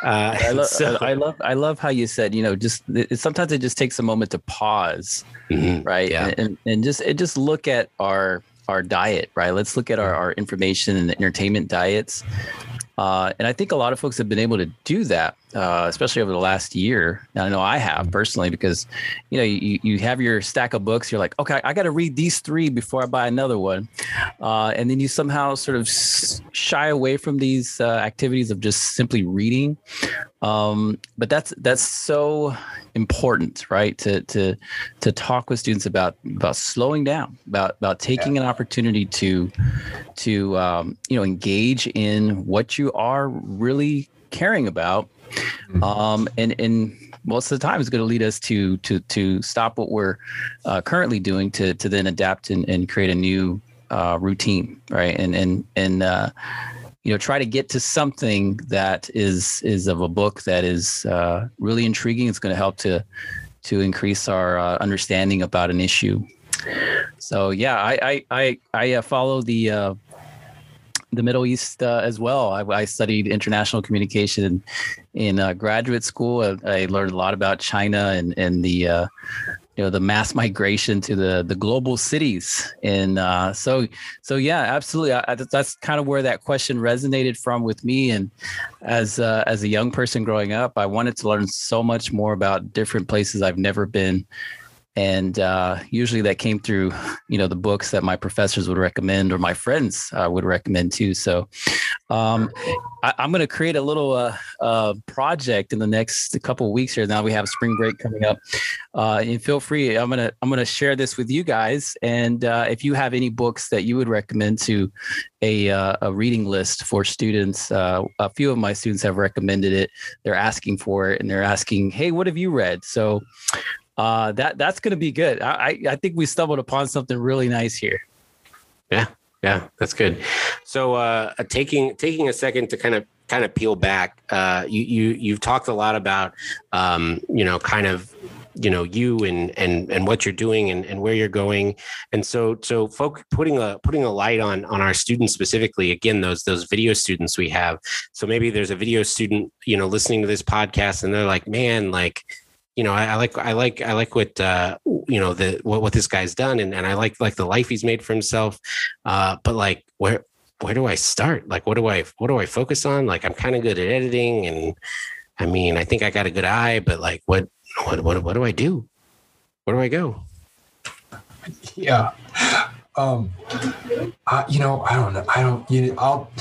uh, I, lo- so, I, love i love how you said you know just it, sometimes it just takes a moment to pause mm-hmm, right? Yeah. and, and just it just look at our our diet right? Let's look at our, our information and entertainment diets uh, and I think a lot of folks have been able to do that, uh, especially over the last year. And I know I have personally because, you know, you, you have your stack of books. You're like, okay, I got to read these three before I buy another one. Uh, and then you somehow sort of shy away from these uh, activities of just simply reading. Um, but that's that's so important, right? To to to talk with students about about slowing down, about about taking an opportunity to to um, you know engage in what you are really caring about, mm-hmm. um, and and most of the time is going to lead us to to to stop what we're uh, currently doing to to then adapt and, and create a new uh, routine, right? And and and uh, you know try to get to something that is is of a book that is uh, really intriguing. It's going to help to to increase our uh, understanding about an issue. So yeah, I I I, I uh, follow the uh, the Middle East uh, as well. I, I, studied international communication in, in uh, graduate school. I, I, learned a lot about China and and the uh, you know the mass migration to the the global cities. And uh, so so yeah absolutely. I, that's kind of where that question resonated from with me. And as uh, as a young person growing up i wanted to learn so much more about different places i've never been and uh, usually that came through you know the books that my professors would recommend or my friends uh, would recommend too. So um, I, am going to create a little uh, uh, project in the next couple weeks here. Now we have spring break coming up. Uh, and feel free i'm going to i'm going to share this with you guys. And uh, if you have any books that you would recommend to a, a reading list for students a few of my students have recommended it. They're asking for it and they're asking hey what have you read? So uh, that that's going to be good. I, I think we stumbled upon something really nice here. Yeah, yeah, that's good. So, uh, taking taking a second to kind of kind of peel back, uh, you you you've talked a lot about, um, you know, kind of you know you and and and what you're doing and, and where you're going and so so folk putting a putting a light on on our students specifically again those those video students we have so maybe there's a video student you know listening to this podcast and they're like man like you know, I, I, like I like I like what uh, you know the what, what this guy's done, and, and I like like the life he's made for himself. Uh, but like, where where do I start? Like, what do I what do I focus on? Like, I'm kind of good at editing, and I mean, I think I got a good eye, but like, what what what what do I do? Where do I go? Yeah, um, I, you know, I don't know. I don't. You know, I'll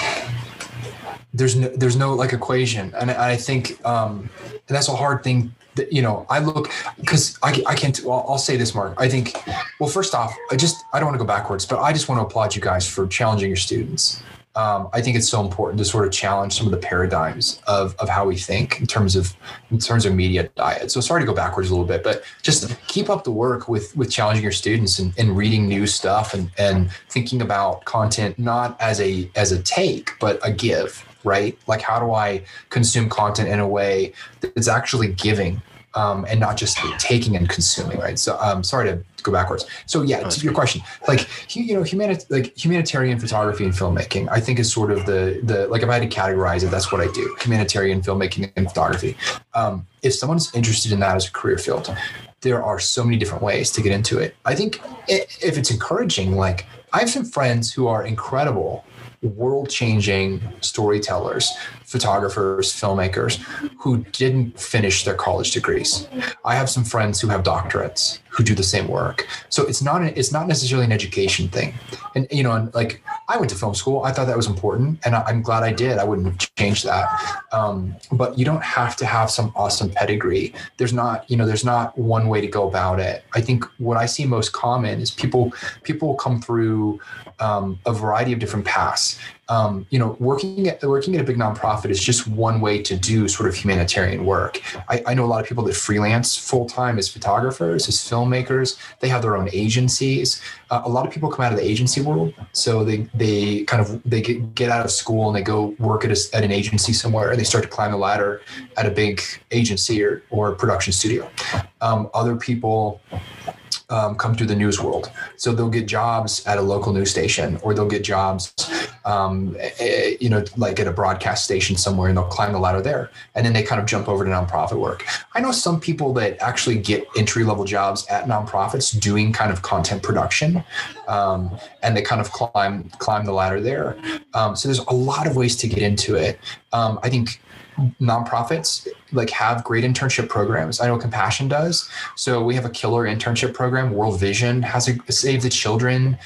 there's no there's no like equation and i think um and that's a hard thing that, you know i look because i, I can't well, i'll say this mark. I think well first off i just i don't want to go backwards but i just want to applaud you guys for challenging your students. Um, I think it's so important to sort of challenge some of the paradigms of, of how we think in terms of in terms of media diet. So sorry to go backwards a little bit, but just keep up the work with with challenging your students and, and reading new stuff and and thinking about content not as a as a take but a give right? Like, how do I consume content in a way that's actually giving um, and not just taking and consuming, right? So, um, sorry to go backwards. So, yeah, to your question, like you know, humanit- like humanitarian photography and filmmaking, I think is sort of the the like if I had to categorize it, that's what I do: humanitarian filmmaking and photography. Um, if someone's interested in that as a career field, there are so many different ways to get into it. I think if it's encouraging, like I have some friends who are incredible world changing storytellers, photographers, filmmakers who didn't finish their college degrees. I have some friends who have doctorates who do the same work. So it's not it's not necessarily an education thing. And you know, like I went to film school. I thought that was important, and I'm glad I did. I wouldn't change that. Um, but you don't have to have some awesome pedigree. There's not you know there's not one way to go about it. I think what I see most common is people people come through um, a variety of different paths um, you know, working at working at a big nonprofit is just one way to do sort of humanitarian work. I, I know a lot of people that freelance full time as photographers, as filmmakers. They have their own agencies. Uh, a lot of people come out of the agency world, so they they kind of they get, out of school and they go work at, a, at an agency somewhere, and they start to climb the ladder at a big agency or or production studio. Um, other people um, come through the news world. So they'll get jobs at a local news station, or they'll get jobs, um, eh, you know, like at a broadcast station somewhere, and they'll climb the ladder there, and then they kind of jump over to nonprofit work. I know some people that actually get entry level jobs at nonprofits doing kind of content production, um, and they kind of climb climb the ladder there. Um, so there's a lot of ways to get into it. Um, I think nonprofits like have great internship programs. I know Compassion does. So we have a killer internship program. World Vision has a Save the Children,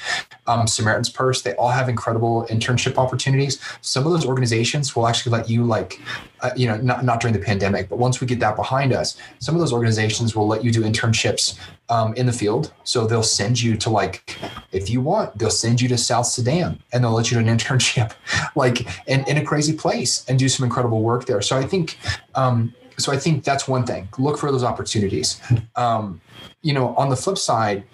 um, Samaritan's Purse. They all have incredible internship opportunities. Some of those organizations will actually let you like, uh, you know, not not during the pandemic, but once we get that behind us, some of those organizations will let you do internships um, in the field. So they'll send you to like, if you want, they'll send you to South Sudan and they'll let you do an internship, like in, in a crazy place and do some incredible work there. So I think, um, so I think that's one thing. Look for those opportunities. Um, you know, on the flip side,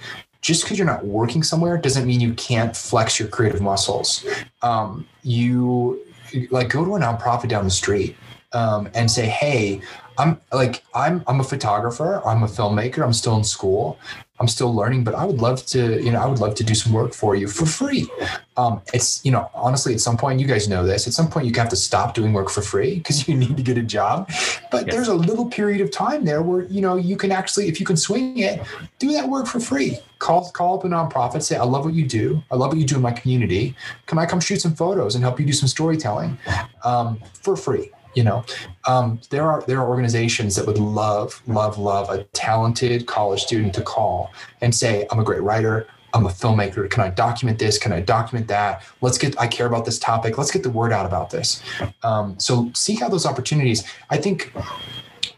just because you're not working somewhere doesn't mean you can't flex your creative muscles. Um, you like go to a nonprofit down the street um, and say, "Hey, I'm like I'm I'm a photographer. I'm a filmmaker. I'm still in school. I'm still learning, but I would love to, you know, I would love to do some work for you for free. Um, it's, you know, honestly, at some point, you guys know this. At some point, you have to stop doing work for free because you need to get a job. But there's a little period of time there where you know you can actually, if you can swing it, do that work for free. Call call up a nonprofit, say, I love what you do. I love what you do in my community. Can I come shoot some photos and help you do some storytelling um, for free? You know um, there are there are organizations that would love love love a talented college student to call and say i'm a great writer. I'm a filmmaker. Can i document this? Can i document that? Let's get i care about this topic. Let's get the word out about this. Um, so seek out those opportunities i think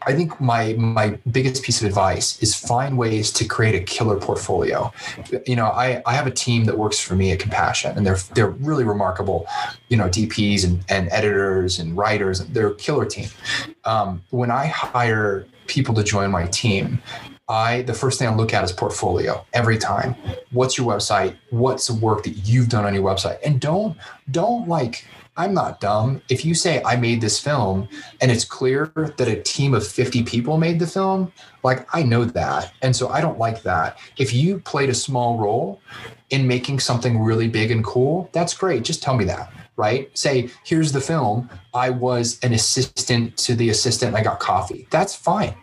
I think my my biggest piece of advice is find ways to create a killer portfolio. You know, I, I have a team that works for me at Compassion, and they're they're really remarkable. You know, DPs and, and editors and writers. They're a killer team. Um, when I hire people to join my team, I the first thing I look at is portfolio every time. What's your website? What's the work that you've done on your website? And don't don't like I'm not dumb. If you say I made this film and it's clear that a team of 50 people made the film, like I know that. And so I don't like that. If you played a small role in making something really big and cool, that's great. Just tell me that right? Say, here's the film. I was an assistant to the assistant. I got coffee. That's fine.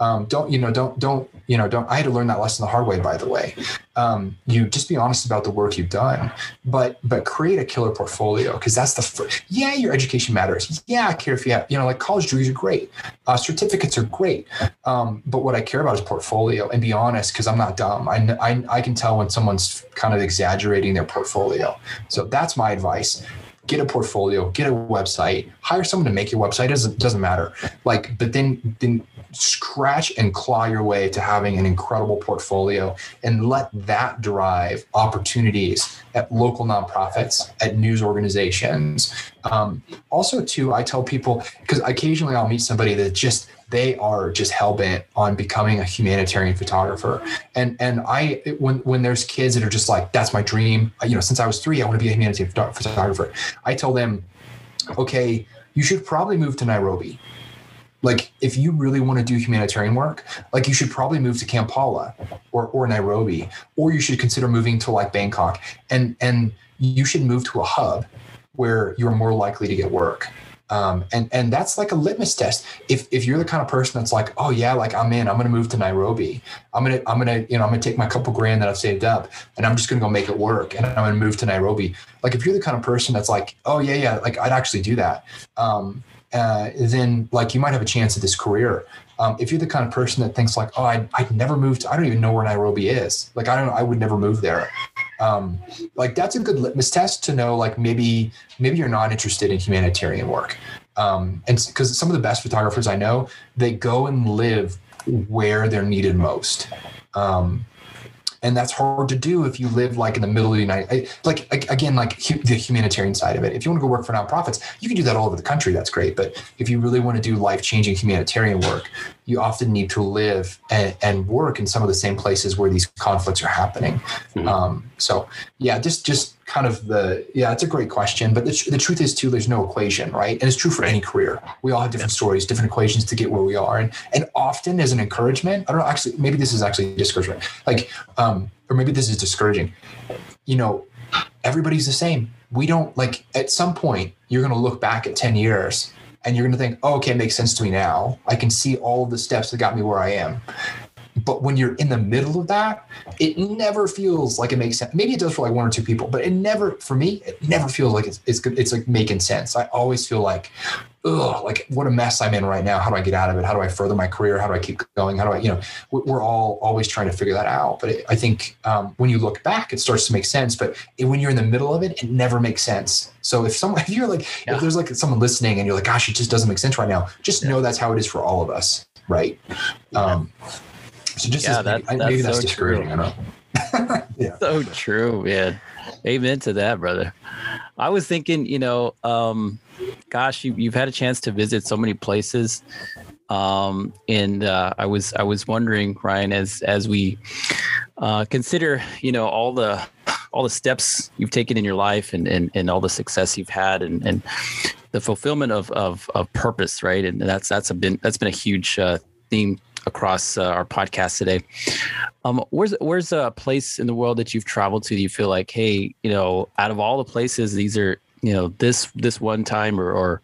Um, don't you know? Don't don't you know? Don't. I had to learn that lesson the hard way, by the way. Um, you just be honest about the work you've done, but but create a killer portfolio because that's the first. Yeah, your education matters. Yeah, I care if you have you know like college degrees are great, uh, certificates are great, um, but what I care about is portfolio and be honest because I'm not dumb. I, I I can tell when someone's kind of exaggerating their portfolio. So that's my advice get a portfolio, get a website, hire someone to make your website. Doesn't doesn't matter. Like, but then then scratch and claw your way to having an incredible portfolio and let that drive opportunities at local nonprofits, at news organizations. Um, also, too, I tell people because occasionally I'll meet somebody that just they are just hell bent on becoming a humanitarian photographer. And and I when when there's kids that are just like that's my dream. You know, since I was three, I want to be a humanitarian photographer. I tell them, okay, you should probably move to Nairobi. Like if you really want to do humanitarian work, like you should probably move to Kampala or or Nairobi, or you should consider moving to like Bangkok. And and you should move to a hub where you're more likely to get work um, and and that's like a litmus test. If if you're the kind of person that's like, oh yeah, like I'm in, I'm gonna move to Nairobi. I'm gonna I'm gonna you know I'm gonna take my couple grand that I've saved up, and I'm just gonna go make it work, and I'm gonna move to Nairobi. Like if you're the kind of person that's like, oh yeah yeah, like I'd actually do that. Um, uh, then like you might have a chance at this career. Um, if you're the kind of person that thinks like, oh, I'd, I'd never move to, I don't even know where Nairobi is. Like, I don't, I would never move there um, like that's a good litmus test to know like maybe maybe you're not interested in humanitarian work um, and because some of the best photographers i know they go and live where they're needed most um, and that's hard to do if you live like in the middle of the United. Like again, like the humanitarian side of it. If you want to go work for nonprofits, you can do that all over the country. That's great. But if you really want to do life changing humanitarian work, you often need to live and, and, work in some of the same places where these conflicts are happening. Mm-hmm. Um, so yeah, just just kind of the yeah, it's a great question. But the, the truth is too, there's no equation, right? And it's true for any career. We all have different yeah. stories, different equations to get where we are, and and often as an encouragement, I don't know. Actually, maybe this is actually discouragement. Like, um, or maybe this is discouraging. You know, everybody's the same. We don't like at some point you're going to look back at 10 years and you're going to think, oh, okay, it makes sense to me now. I can see all the steps that got me where I am. But when you're in the middle of that, it never feels like it makes sense. Maybe it does for like one or two people, but it never, for me, it never feels like it's it's good. It's like making sense. I always feel like, ugh, like what a mess I'm in right now. How do I get out of it? How do I further my career? How do I keep going? How do I, you know, we're all always trying to figure that out. But it, I think um, when you look back, it starts to make sense. But it, when you're in the middle of it, it never makes sense. So if someone, if you're like, yeah. if there's like someone listening and you're like, gosh, it just doesn't make sense right now, just yeah. know that's how it is for all of us, right? Yeah. Um, so just yeah, that's, maybe, maybe that's so. True. I know. yeah. So true, man. Amen to that, brother. I was thinking, you know, um, gosh, you, you've had a chance to visit so many places, um, and uh, I was I was wondering, Ryan, as as we uh, consider, you know, all the all the steps you've taken in your life and and, and all the success you've had and and the fulfillment of of, of purpose, right? And that's that's a been that's been a huge uh, theme across uh, our podcast today. Um, where's where's a place in the world that you've traveled to? Do you feel like, hey, you know, out of all the places, these are you know this this one time or or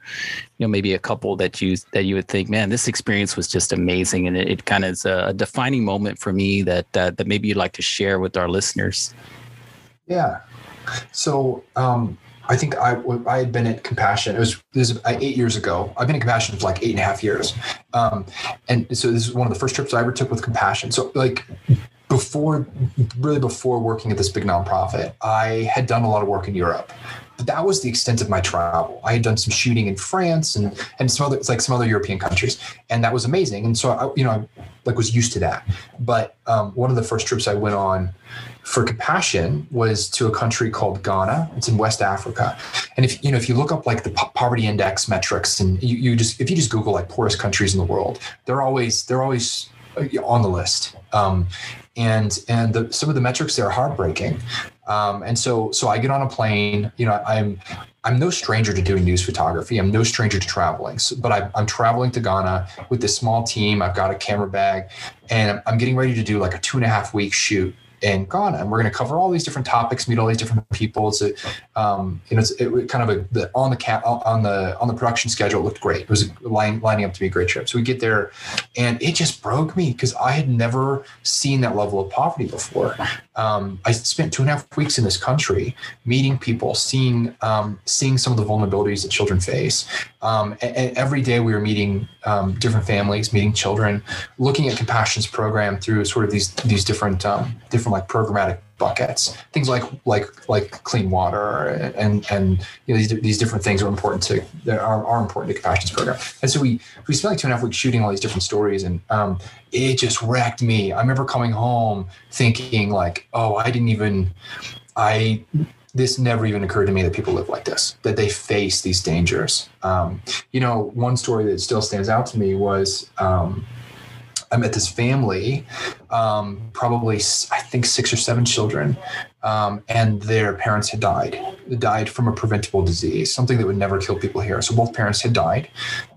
you know maybe a couple that you that you would think man this experience was just amazing and it, it kind of is a, defining moment for me that uh, that maybe you'd like to share with our listeners yeah so um I think I I had been at Compassion. It was this is eight years ago. I've been at Compassion for like eight and a half years, um, and so this is one of the first trips I ever took with Compassion. So like before, really before working at this big nonprofit, I had done a lot of work in Europe. But that was the extent of my travel. I had done some shooting in France and and some other like some other European countries, and that was amazing. And so I, you know, I like was used to that. But um, one of the first trips I went on for compassion was to a country called Ghana. It's in West Africa. And if you know if you look up like the poverty index metrics and you, you just if you just Google like poorest countries in the world, they're always they're always on the list. Um, and and the, some of the metrics there are heartbreaking. Um, and so so I get on a plane. You know, I'm I'm no stranger to doing news photography. I'm no stranger to traveling. So, but I, I'm traveling to Ghana with this small team. I've got a camera bag, and I'm getting ready to do like a two and a half week shoot in Ghana, and we're going to cover all these different topics, meet all these different people. It's um, you know, it's it, kind of a the, on the cap on the on the production schedule. It looked great. It was line, lining up to be a great trip. So we get there, and it just broke me because I had never seen that level of poverty before. Um, I spent two and a half weeks in this country, meeting people, seeing um, seeing some of the vulnerabilities that children face. Um, and, and, every day we were meeting um, different families, meeting children, looking at Compassion's program through sort of these these different um, different like programmatic buckets things like like like clean water and and you know these, these different things are important to are, are important to compassion's program and so we we spent like two and a half weeks shooting all these different stories and um, it just wrecked me i remember coming home thinking like oh i didn't even i this never even occurred to me that people live like this, that they face these dangers. Um, you know, one story that still stands out to me was um, I met this family, um, probably I think six or seven children, um, and their parents had died. Died from a preventable disease, something that would never kill people here. So both parents had died,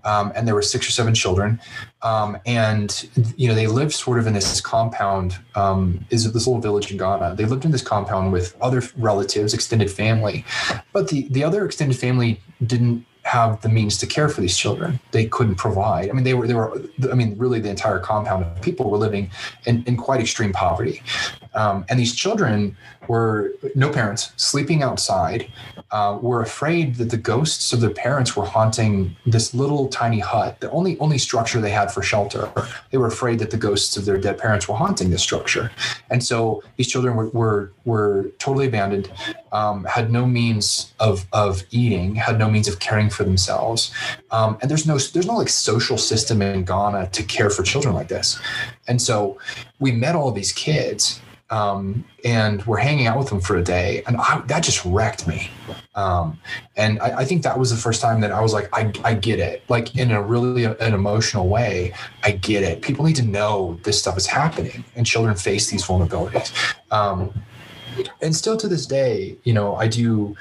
um, and there were six or seven children, um, and you know they lived sort of in this compound. Um, is this little village in Ghana? They lived in this compound with other relatives, extended family, but the the other extended family didn't have the means to care for these children. They couldn't provide. I mean, they were they were. I mean, really, the entire compound of people were living in, in quite extreme poverty, um, and these children were no parents sleeping outside. Uh, were afraid that the ghosts of their parents were haunting this little tiny hut, the only only structure they had for shelter. They were afraid that the ghosts of their dead parents were haunting this structure, and so these children were were, were totally abandoned, um, had no means of of eating, had no means of caring for themselves, um, and there's no there's no like social system in Ghana to care for children like this, and so we met all these kids um, and we're hanging out with them for a day, and I, that just wrecked me. Um, and I, I, think that was the first time that I was like, I, I get it, like in a really an emotional way. I get it. People need to know this stuff is happening, and children face these vulnerabilities. Um, and still to this day, you know, I do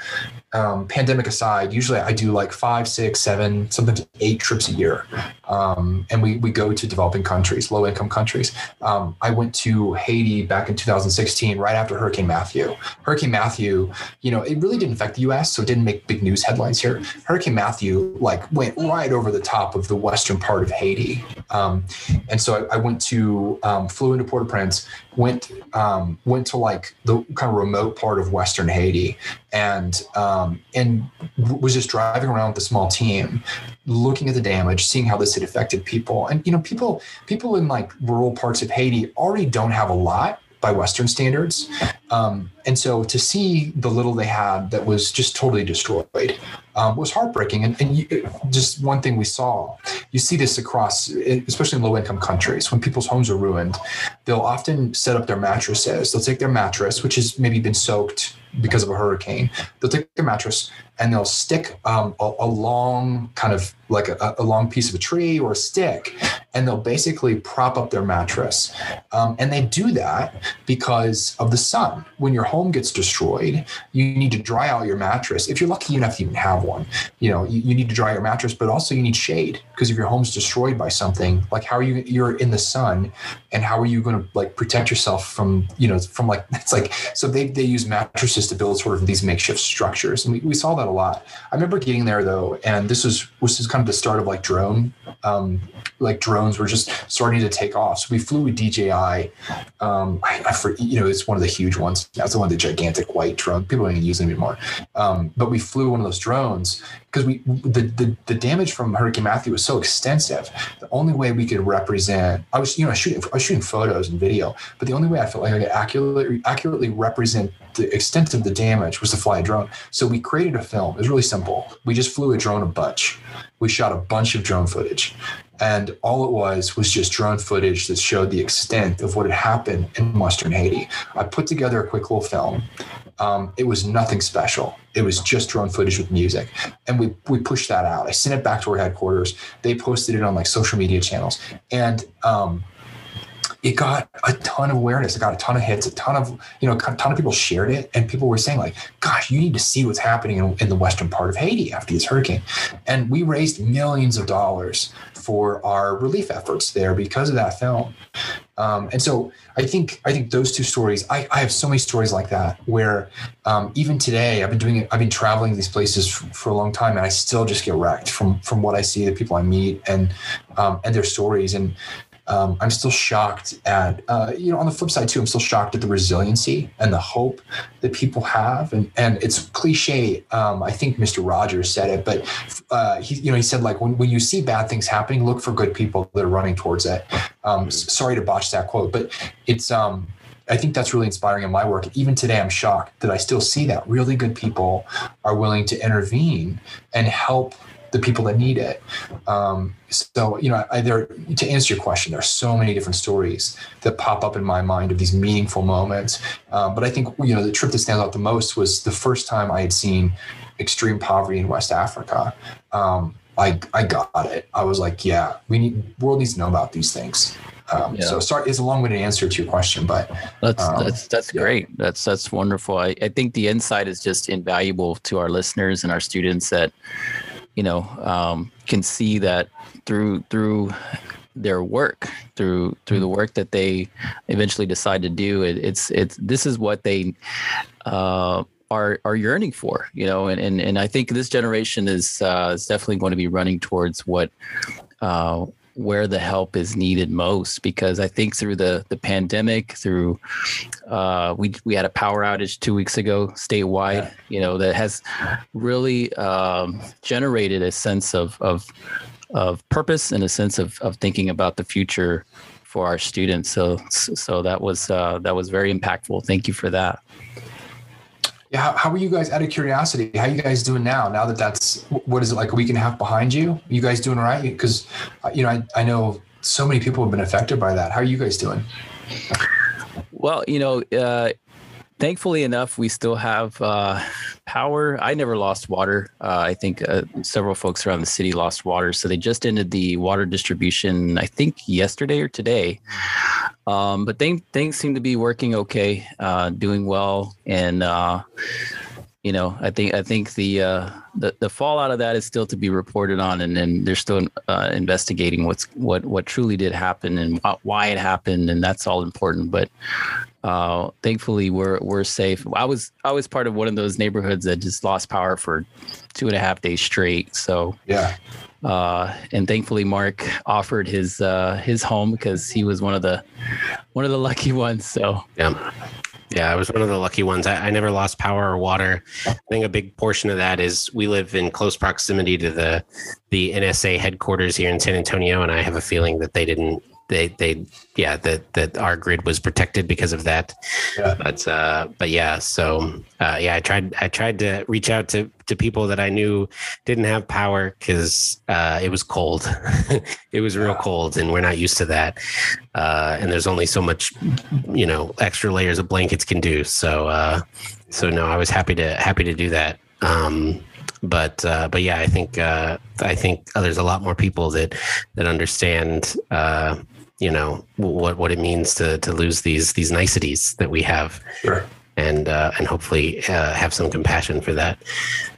um, pandemic aside, usually I do like five, six, seven, sometimes eight trips a year. Um, and we, we go to developing countries, low income countries. Um, I went to Haiti back in 2016, right after Hurricane Matthew. Hurricane Matthew, you know, it really didn't affect the US, so it didn't make big news headlines here. Hurricane Matthew, like, went right over the top of the western part of Haiti. Um, and so I, I went to, um, flew into Port au Prince, went, um, went to like the kind of remote part of Western Haiti and um, and was just driving around with a small team, looking at the damage, seeing how this had affected people. And you know, people people in like rural parts of Haiti already don't have a lot by Western standards. Um, and so to see the little they had that was just totally destroyed um, was heartbreaking. And, and you, just one thing we saw, you see this across, especially in low income countries, when people's homes are ruined, they'll often set up their mattresses. They'll take their mattress, which has maybe been soaked because of a hurricane. They'll take their mattress and they'll stick um, a, a, long kind of like a, a, long piece of a tree or a stick, and they'll basically prop up their mattress. Um, and they do that because of the sun. When your home gets destroyed, you need to dry out your mattress. If you're lucky enough to even have one, you know, you, you need to dry your mattress, but also you need shade because if your home's destroyed by something, like how are you, you're in the sun and how are you going to like protect yourself from, you know, from like, it's like, so they, they use mattresses to build sort of these makeshift structures. And we, we saw that a lot. I remember getting there though, and this was, was kind of the start of like drone, um, like drones were just starting to take off. So we flew with DJI. Um, I, I for, you know, it's one of the huge ones. That's the one, the gigantic white drone. People don't even use them anymore. Um, but we flew one of those drones because we the, the the damage from Hurricane Matthew was so extensive. The only way we could represent, I was you know shooting I was shooting photos and video, but the only way I felt like I could accurately accurately represent the extent of the damage was to fly a drone. So we created a film. It was really simple. We just flew a drone a bunch. We shot a bunch of drone footage. And all it was was just drone footage that showed the extent of what had happened in Western Haiti. I put together a quick little film. Um, it was nothing special. It was just drone footage with music, and we we pushed that out. I sent it back to our headquarters. They posted it on like social media channels, and um, it got a ton of awareness. It got a ton of hits, a ton of, you know, a ton of people shared it. And people were saying, like, gosh, you need to see what's happening in, in the western part of Haiti after this hurricane. And we raised millions of dollars for our relief efforts there because of that film. Um, and so I think I think those two stories. I, I have so many stories like that where um, even today I've been doing it. I've been traveling these places for, for, a long time, and I still just get wrecked from from what I see, the people I meet, and um, and their stories. And um, I'm still shocked at, uh, you know, on the flip side too, I'm still shocked at the resiliency and the hope that people have. And, and it's cliche. Um, I think Mr. Rogers said it, but uh, he, you know, he said like, when, when you see bad things happening, look for good people that are running towards it. Um, sorry to botch that quote, but it's, um, I think that's really inspiring in my work. Even today, I'm shocked that I still see that really good people are willing to intervene and help the people that need it. Um, so, you know, I, there to answer your question, there are so many different stories that pop up in my mind of these meaningful moments. Um, but I think you know the trip that stands out the most was the first time I had seen extreme poverty in West Africa. Um, I I got it. I was like, yeah, we need world needs to know about these things. Um, yeah. So sorry, it's a long-winded answer to your question, but that's um, that's that's yeah. great. That's that's wonderful. I, I think the insight is just invaluable to our listeners and our students that you know um, can see that through through their work through through the work that they eventually decide to do it, it's it's this is what they uh, are are yearning for you know and and, and i think this generation is uh, is definitely going to be running towards what uh, where the help is needed most because I think through the the pandemic, through uh, we we had a power outage two weeks ago statewide, yeah. you know, that has really um, generated a sense of of of purpose and a sense of of thinking about the future for our students. So so that was uh, that was very impactful. Thank you for that. Yeah, how, how, are you guys? Out of curiosity, how are you guys doing now? Now that that's what is it like a week and a half behind you? you guys doing all right? Because uh, you know, I, I know so many people have been affected by that. How are you guys doing? Well, you know, uh, thankfully enough, we still have uh, power. I never lost water. Uh, I think uh, several folks around the city lost water. So they just ended the water distribution, I think yesterday or today. Um, but things things seem to be working okay, uh, doing well, and uh, you know, I think I think the uh, the the fallout of that is still to be reported on, and then they're still uh, investigating what's what what truly did happen and why it happened, and that's all important. But uh, thankfully, we're we're safe. I was I was part of one of those neighborhoods that just lost power for two and a half days straight. So yeah. Uh, and thankfully, Mark offered his uh, his home because he was one of the one of the lucky ones. So yeah, yeah, I was one of the lucky ones. I, I, never lost power or water. I think a big portion of that is we live in close proximity to the the NSA headquarters here in San Antonio, and I have a feeling that they didn't they they yeah that that our grid was protected because of that. Yeah. but uh but yeah so uh yeah i tried i tried to reach out to to people that i knew didn't have power because uh it was cold. It was real cold and we're not used to that. Uh and there's only so much you know extra layers of blankets can do. So uh so no i was happy to happy to do that. Um but uh, but yeah, I think uh, I think there's a lot more people that that understand uh, you know what what it means to to lose these these niceties that we have. Sure. and uh, and hopefully uh, have some compassion for that.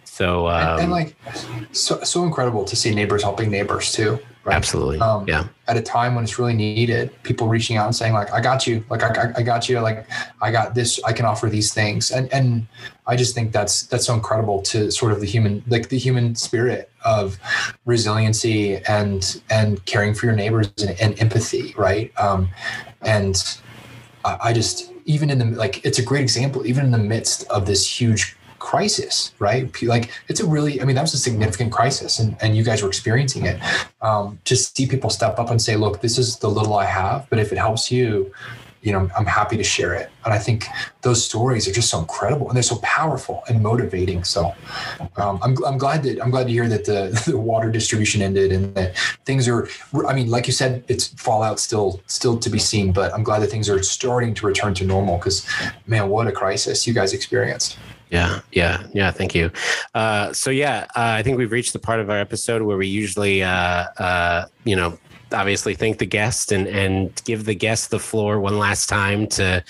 So um, and, and, um, like so so incredible to see neighbors helping neighbors too right? absolutely. Um, yeah. at a time when it's really needed people reaching out and saying like i got you. Like I, I got you. Like i got this. I can offer these things. And and i just think that's that's so incredible to sort of the human like the human spirit of resiliency and and caring for your neighbors and, and empathy right? Um and I, I just even in the like it's a great example even in the midst of this huge crisis, right? Like it's a really, I mean, that was a significant crisis and, and you guys were experiencing it. Um, to see people step up and say, look, this is the little I have, but if it helps you, you know, I'm happy to share it. And I think those stories are just so incredible and they're so powerful and motivating. So um, I'm, I'm glad that I'm glad to hear that the, the water distribution ended and that things are, I mean, like you said, it's fallout still, still to be seen, but I'm glad that things are starting to return to normal because man, what a crisis you guys experienced. Yeah, yeah, yeah. Thank you. Uh, so yeah, uh, I think we've reached the part of our episode where we usually, uh, uh you know, obviously thank the guest and and give the guest the floor one last time to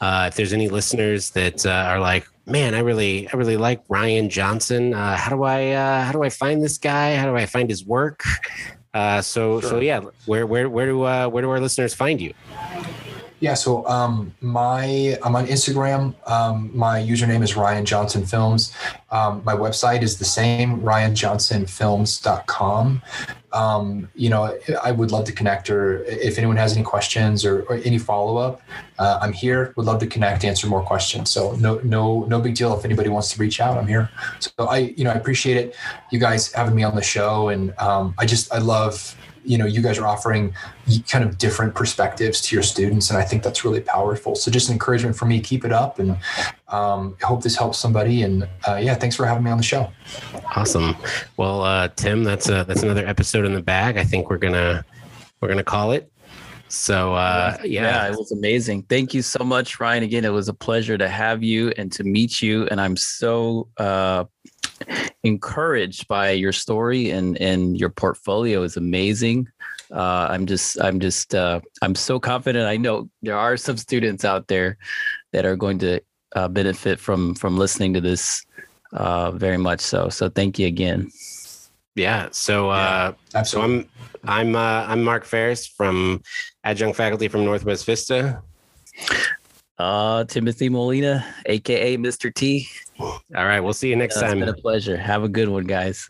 uh, if there's any listeners that uh, are like man i really i really like ryan johnson uh, how do i uh, how do i find this guy how do i find his work uh, so sure. so yeah where where where do uh, where do our listeners find you yeah, so um, my I'm on Instagram. Um, my username is Ryan Johnson Films. Um, my website is the same, ryanjohnsonfilms.com. Um, you know, I would love to connect, or if anyone has any questions or, or any follow up, uh, I'm here. Would love to connect, answer more questions. So no, no, no big deal. If anybody wants to reach out, I'm here. So I, you know, I appreciate it. You guys having me on the show, and um, I just I love you know you guys are offering kind of different perspectives to your students and i think that's really powerful so just an encouragement for me keep it up and um, I hope this helps somebody and uh, yeah thanks for having me on the show awesome well uh, tim that's a, that's another episode in the bag i think we're gonna we're gonna call it so uh, yeah. yeah, it was amazing. Thank you so much, Ryan. Again, it was a pleasure to have you and to meet you. And I'm so uh, encouraged by your story and and your portfolio is amazing. Uh, I'm just I'm just uh, I'm so confident. I know there are some students out there that are going to uh, benefit from from listening to this uh, very much. So so thank you again. Yeah. So uh, yeah, so I'm I'm uh, I'm Mark Ferris from adjunct faculty from Northwest Vista. Uh, Timothy Molina, aka Mr. T. All right. We'll see you next yeah, time. It's been a pleasure. Have a good one, guys.